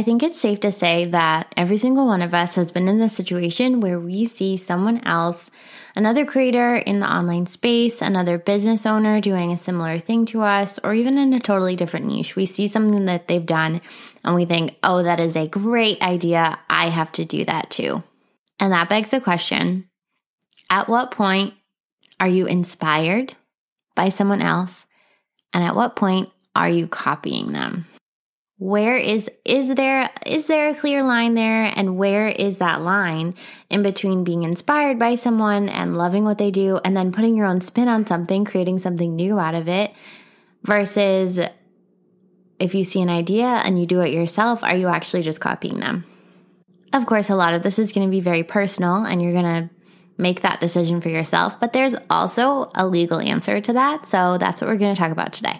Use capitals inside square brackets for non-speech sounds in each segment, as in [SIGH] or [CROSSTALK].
I think it's safe to say that every single one of us has been in this situation where we see someone else, another creator in the online space, another business owner doing a similar thing to us, or even in a totally different niche. We see something that they've done and we think, oh, that is a great idea. I have to do that too. And that begs the question at what point are you inspired by someone else? And at what point are you copying them? Where is is there is there a clear line there and where is that line in between being inspired by someone and loving what they do and then putting your own spin on something, creating something new out of it versus if you see an idea and you do it yourself, are you actually just copying them? Of course, a lot of this is going to be very personal and you're going to make that decision for yourself, but there's also a legal answer to that. So that's what we're going to talk about today.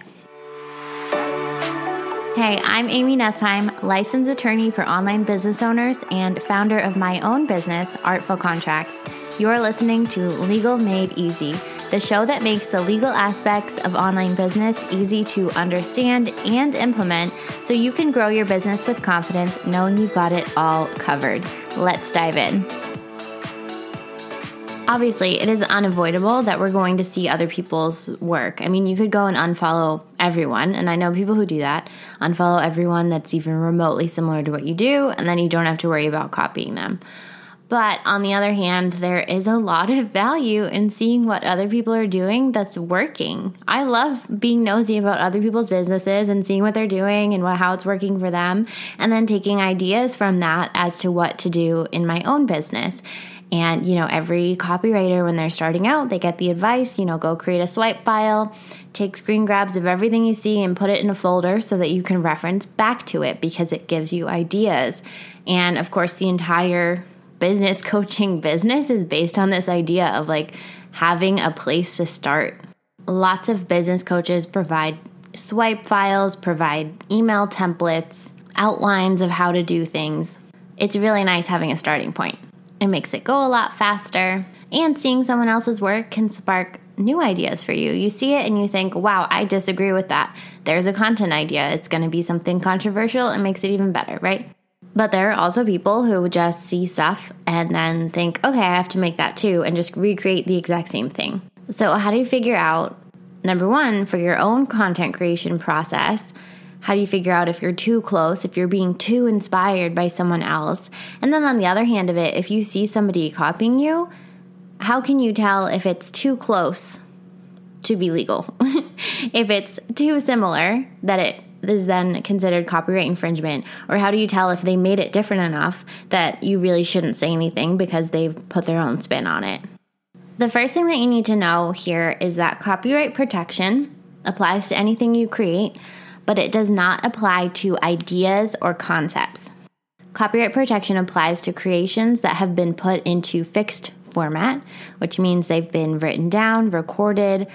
Hey, I'm Amy Nesheim, licensed attorney for online business owners and founder of my own business, Artful Contracts. You're listening to Legal Made Easy, the show that makes the legal aspects of online business easy to understand and implement so you can grow your business with confidence knowing you've got it all covered. Let's dive in. Obviously, it is unavoidable that we're going to see other people's work. I mean, you could go and unfollow everyone, and I know people who do that. Unfollow everyone that's even remotely similar to what you do, and then you don't have to worry about copying them. But on the other hand, there is a lot of value in seeing what other people are doing that's working. I love being nosy about other people's businesses and seeing what they're doing and what, how it's working for them, and then taking ideas from that as to what to do in my own business. And, you know, every copywriter, when they're starting out, they get the advice, you know, go create a swipe file, take screen grabs of everything you see and put it in a folder so that you can reference back to it because it gives you ideas. And of course, the entire business coaching business is based on this idea of like having a place to start. Lots of business coaches provide swipe files, provide email templates, outlines of how to do things. It's really nice having a starting point. It makes it go a lot faster. And seeing someone else's work can spark new ideas for you. You see it and you think, wow, I disagree with that. There's a content idea. It's going to be something controversial and makes it even better, right? But there are also people who just see stuff and then think, okay, I have to make that too, and just recreate the exact same thing. So, how do you figure out, number one, for your own content creation process, how do you figure out if you're too close, if you're being too inspired by someone else? And then on the other hand of it, if you see somebody copying you, how can you tell if it's too close to be legal? [LAUGHS] if it's too similar that it is then considered copyright infringement? Or how do you tell if they made it different enough that you really shouldn't say anything because they've put their own spin on it? The first thing that you need to know here is that copyright protection applies to anything you create, but it does not apply to ideas or concepts. Copyright protection applies to creations that have been put into fixed format, which means they've been written down, recorded,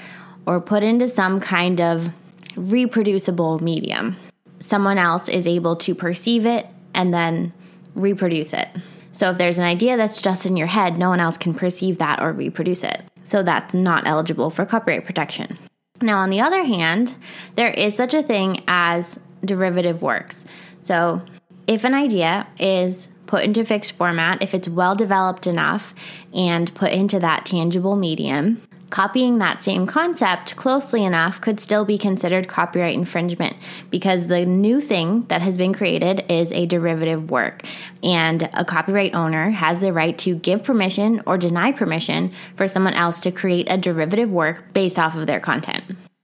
or put into some kind of reproducible medium. Someone else is able to perceive it and then reproduce it. So if there's an idea that's just in your head, no one else can perceive that or reproduce it. So that's not eligible for copyright protection. Now, on the other hand, there is such a thing as derivative works. So, if an idea is put into fixed format, if it's well developed enough and put into that tangible medium, copying that same concept closely enough could still be considered copyright infringement because the new thing that has been created is a derivative work. And a copyright owner has the right to give permission or deny permission for someone else to create a derivative work based off of their content.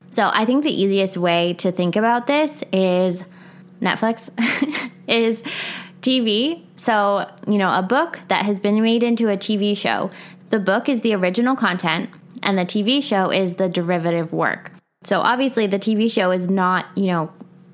So I think the easiest way to think about this is Netflix, [LAUGHS] is TV. So, you know, a book that has been made into a TV show. The book is the original content and the TV show is the derivative work. So obviously the TV show is not, you know,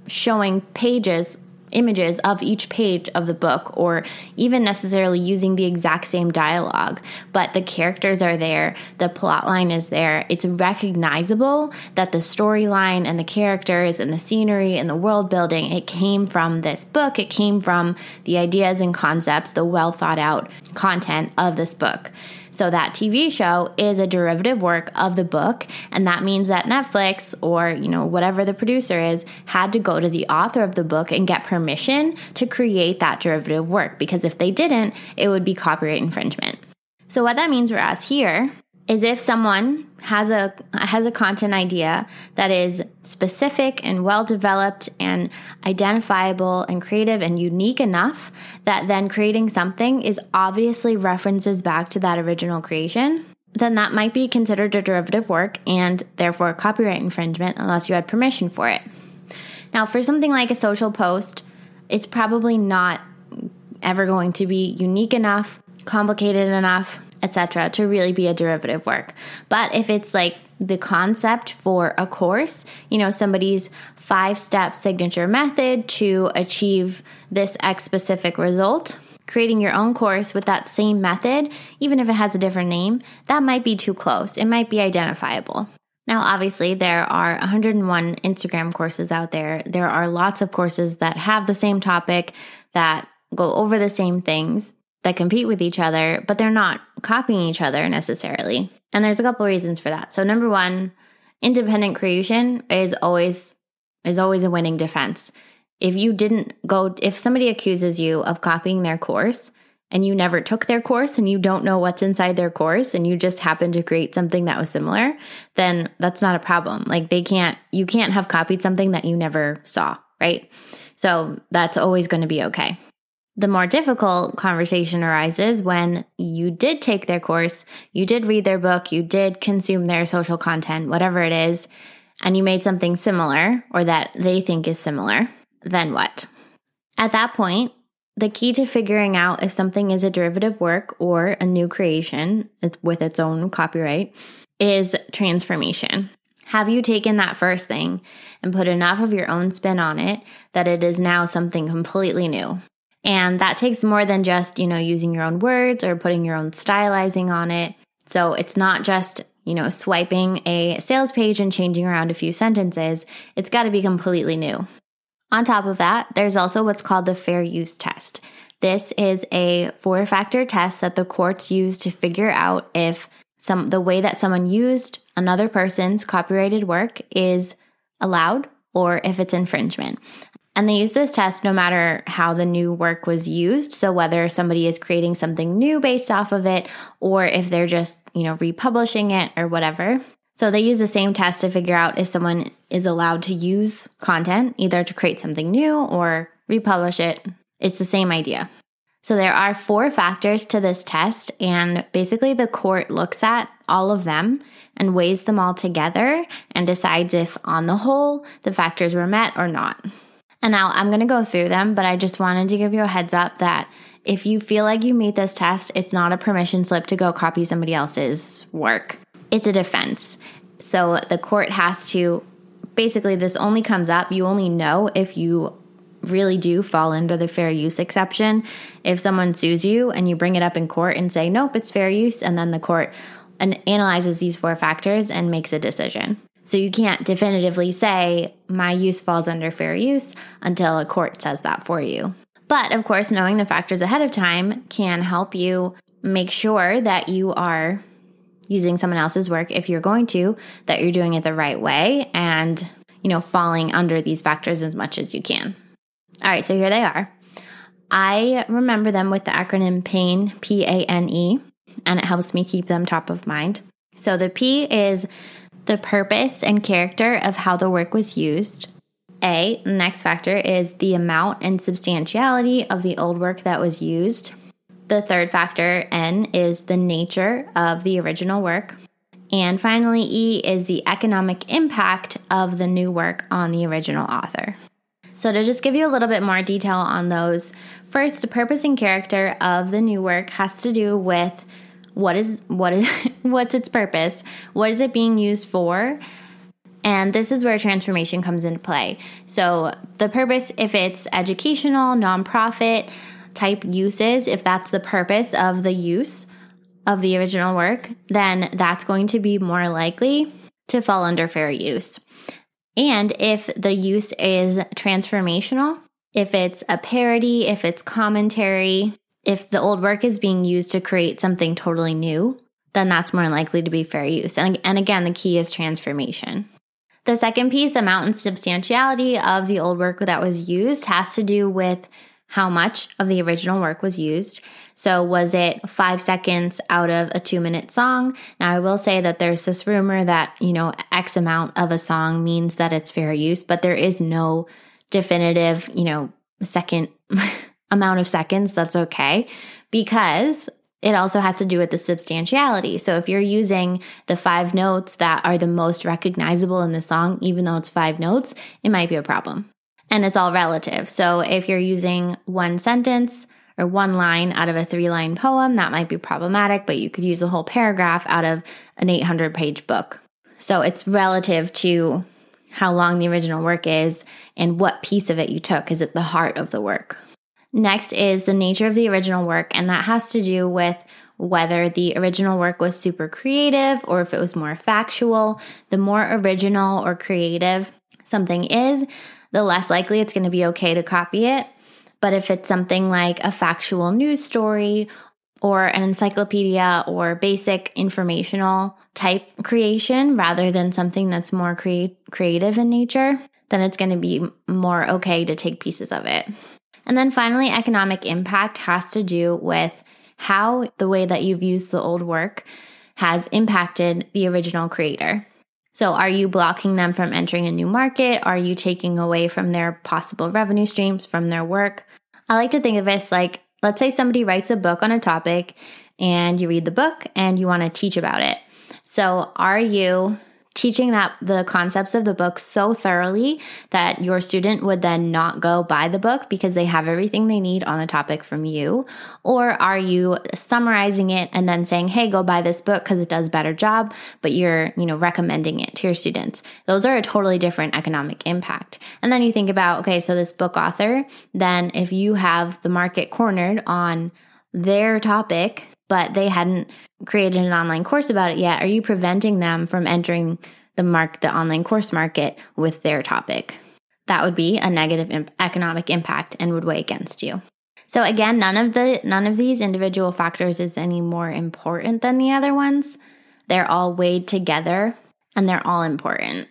showing pages images of each page of the book or even necessarily using the exact same dialogue but the characters are there the plot line is there. It's recognizable that the storyline and the characters and the scenery and the world building it came from this book. It came from the ideas and concepts the well thought out content of this book So that TV show is a derivative work of the book, and that means that Netflix or, you know, whatever the producer is had to go to the author of the book and get permission to create that derivative work because if they didn't, it would be copyright infringement. So what that means for us here is if someone has a has a content idea that is specific and well developed and identifiable and creative and unique enough that then creating something is obviously references back to that original creation then that might be considered a derivative work and therefore copyright infringement unless you had permission for it. Now for something like a social post it's probably not ever going to be unique enough complicated enough etc., to really be a derivative work. But if it's like the concept for a course, you know, somebody's five step signature method to achieve this X specific result, creating your own course with that same method, even if it has a different name, that might be too close. It might be identifiable. Now, obviously, there are 101 Instagram courses out there. There are lots of courses that have the same topic, that go over the same things that compete with each other, but they're not copying each other necessarily. And there's a couple reasons for that. So number 1, independent creation is always is always a winning defense. If you didn't go if somebody accuses you of copying their course and you never took their course and you don't know what's inside their course and you just happen to create something that was similar, then that's not a problem. Like they can't you can't have copied something that you never saw, right? So that's always going to be okay. The more difficult conversation arises when you did take their course, you did read their book, you did consume their social content, whatever it is, and you made something similar or that they think is similar. Then what? At that point, the key to figuring out if something is a derivative work or a new creation with its own copyright is transformation. Have you taken that first thing and put enough of your own spin on it that it is now something completely new? And that takes more than just, you know, using your own words or putting your own stylizing on it. So it's not just, you know, swiping a sales page and changing around a few sentences. It's got to be completely new. On top of that, there's also what's called the fair use test. This is a four factor test that the courts use to figure out if some the way that someone used another person's copyrighted work is allowed or if it's infringement. And they use this test no matter how the new work was used. So whether somebody is creating something new based off of it or if they're just, you know, republishing it or whatever. So they use the same test to figure out if someone is allowed to use content, either to create something new or republish it. It's the same idea. So there are four factors to this test, and basically the court looks at all of them and weighs them all together and decides if, on the whole, the factors were met or not. And now I'm going to go through them, but I just wanted to give you a heads up that if you feel like you meet this test, it's not a permission slip to go copy somebody else's work. It's a defense. So the court has to basically, this only comes up, you only know if you really do fall under the fair use exception. If someone sues you and you bring it up in court and say, nope, it's fair use, and then the court analyzes these four factors and makes a decision. So you can't definitively say my use falls under fair use until a court says that for you. But of course, knowing the factors ahead of time can help you make sure that you are using someone else's work if you're going to, that you're doing it the right way and, you know, falling under these factors as much as you can. All right, so here they are. I remember them with the acronym PANE, P A N E, and it helps me keep them top of mind. So the P is the purpose and character of how the work was used. A, the next factor is the amount and substantiality of the old work that was used. The third factor, N, is the nature of the original work. And finally, E is the economic impact of the new work on the original author. So, to just give you a little bit more detail on those, first, the purpose and character of the new work has to do with what is what is [LAUGHS] what's its purpose? What is it being used for? And this is where transformation comes into play. So the purpose if it's educational nonprofit type uses if that's the purpose of the use of the original work then that's going to be more likely to fall under fair use. And if the use is transformational if it's a parody if it's commentary if the old work is being used to create something totally new, then that's more likely to be fair use. And, and again, the key is transformation. The second piece, amount and substantiality of the old work that was used, has to do with how much of the original work was used. So, was it five seconds out of a two minute song? Now, I will say that there's this rumor that, you know, X amount of a song means that it's fair use, but there is no definitive, you know, second [LAUGHS] amount of seconds that's okay because it also has to do with the substantiality. So if you're using the five notes that are the most recognizable in the song, even though it's five notes, it might be a problem. And it's all relative. So if you're using one sentence or one line out of a three line poem, that might be problematic, but you could use a whole paragraph out of an 800 page book. So it's relative to how long the original work is and what piece of it you took. Is it the heart of the work? Next is the nature of the original work, and that has to do with whether the original work was super creative or if it was more factual. The more original or creative something is, the less likely it's going to be okay to copy it. But if it's something like a factual news story or an encyclopedia or basic informational type creation rather than something that's more crea- creative in nature, then it's going to be more okay to take pieces of it. And then finally, economic impact has to do with how the way that you've used the old work has impacted the original creator. So, are you blocking them from entering a new market? Are you taking away from their possible revenue streams from their work? I like to think of this like, let's say somebody writes a book on a topic and you read the book and you want to teach about it. So, are you teaching that the concepts of the book so thoroughly that your student would then not go buy the book because they have everything they need on the topic from you? Or are you summarizing it and then saying, hey, go buy this book because it does better job, but you're, you know, recommending it to your students? Those are a totally different economic impact. And then you think about, okay, so this book author, then if you have the market cornered on their topic, but they hadn't created an online course about it yet, are you preventing them from entering the mark the online course market with their topic? That would be a negative imp- economic impact and would weigh against you. So again, none of the none of these individual factors is any more important than the other ones. They're all weighed together and they're all important.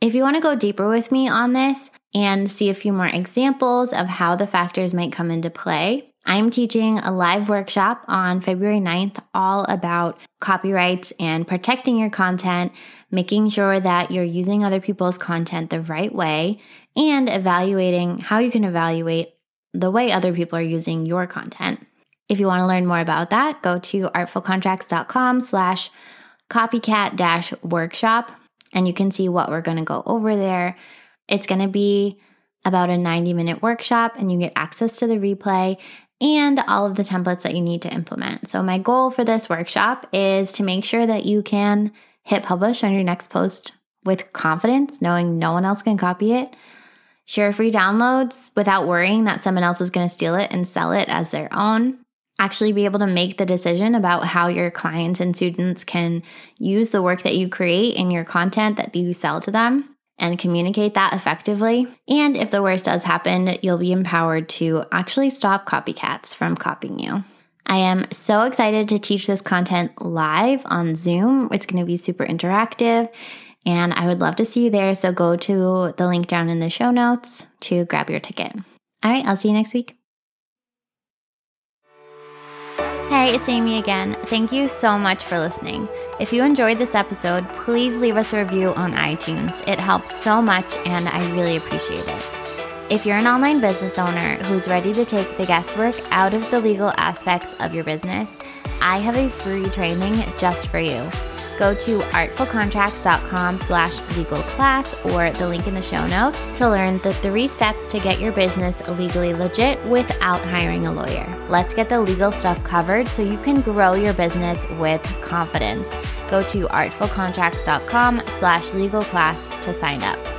If you want to go deeper with me on this and see a few more examples of how the factors might come into play, I'm teaching a live workshop on February 9th all about copyrights and protecting your content, making sure that you're using other people's content the right way, and evaluating how you can evaluate the way other people are using your content. If you want to learn more about that, go to artfulcontracts.com slash copycat dash workshop and you can see what we're going to go over there. It's going to be about a 90 minute workshop and you get access to the replay and all of the templates that you need to implement. So, my goal for this workshop is to make sure that you can hit publish on your next post with confidence, knowing no one else can copy it. Share free downloads without worrying that someone else is going to steal it and sell it as their own. Actually, be able to make the decision about how your clients and students can use the work that you create in your content that you sell to them and communicate that effectively. And if the worst does happen, you'll be empowered to actually stop copycats from copying you. I am so excited to teach this content live on Zoom. It's going to be super interactive and I would love to see you there. So go to the link down in the show notes to grab your ticket. All right, I'll see you next week. Hey, it's Amy again. Thank you so much for listening. If you enjoyed this episode, please leave us a review on iTunes. It helps so much and I really appreciate it. If you're an online business owner who's ready to take the guesswork out of the legal aspects of your business, I have a free training just for you go to artfulcontracts.com slash legal class or the link in the show notes to learn the three steps to get your business legally legit without hiring a lawyer. Let's get the legal stuff covered so you can grow your business with confidence. Go to artfulcontracts.com slash legal class to sign up.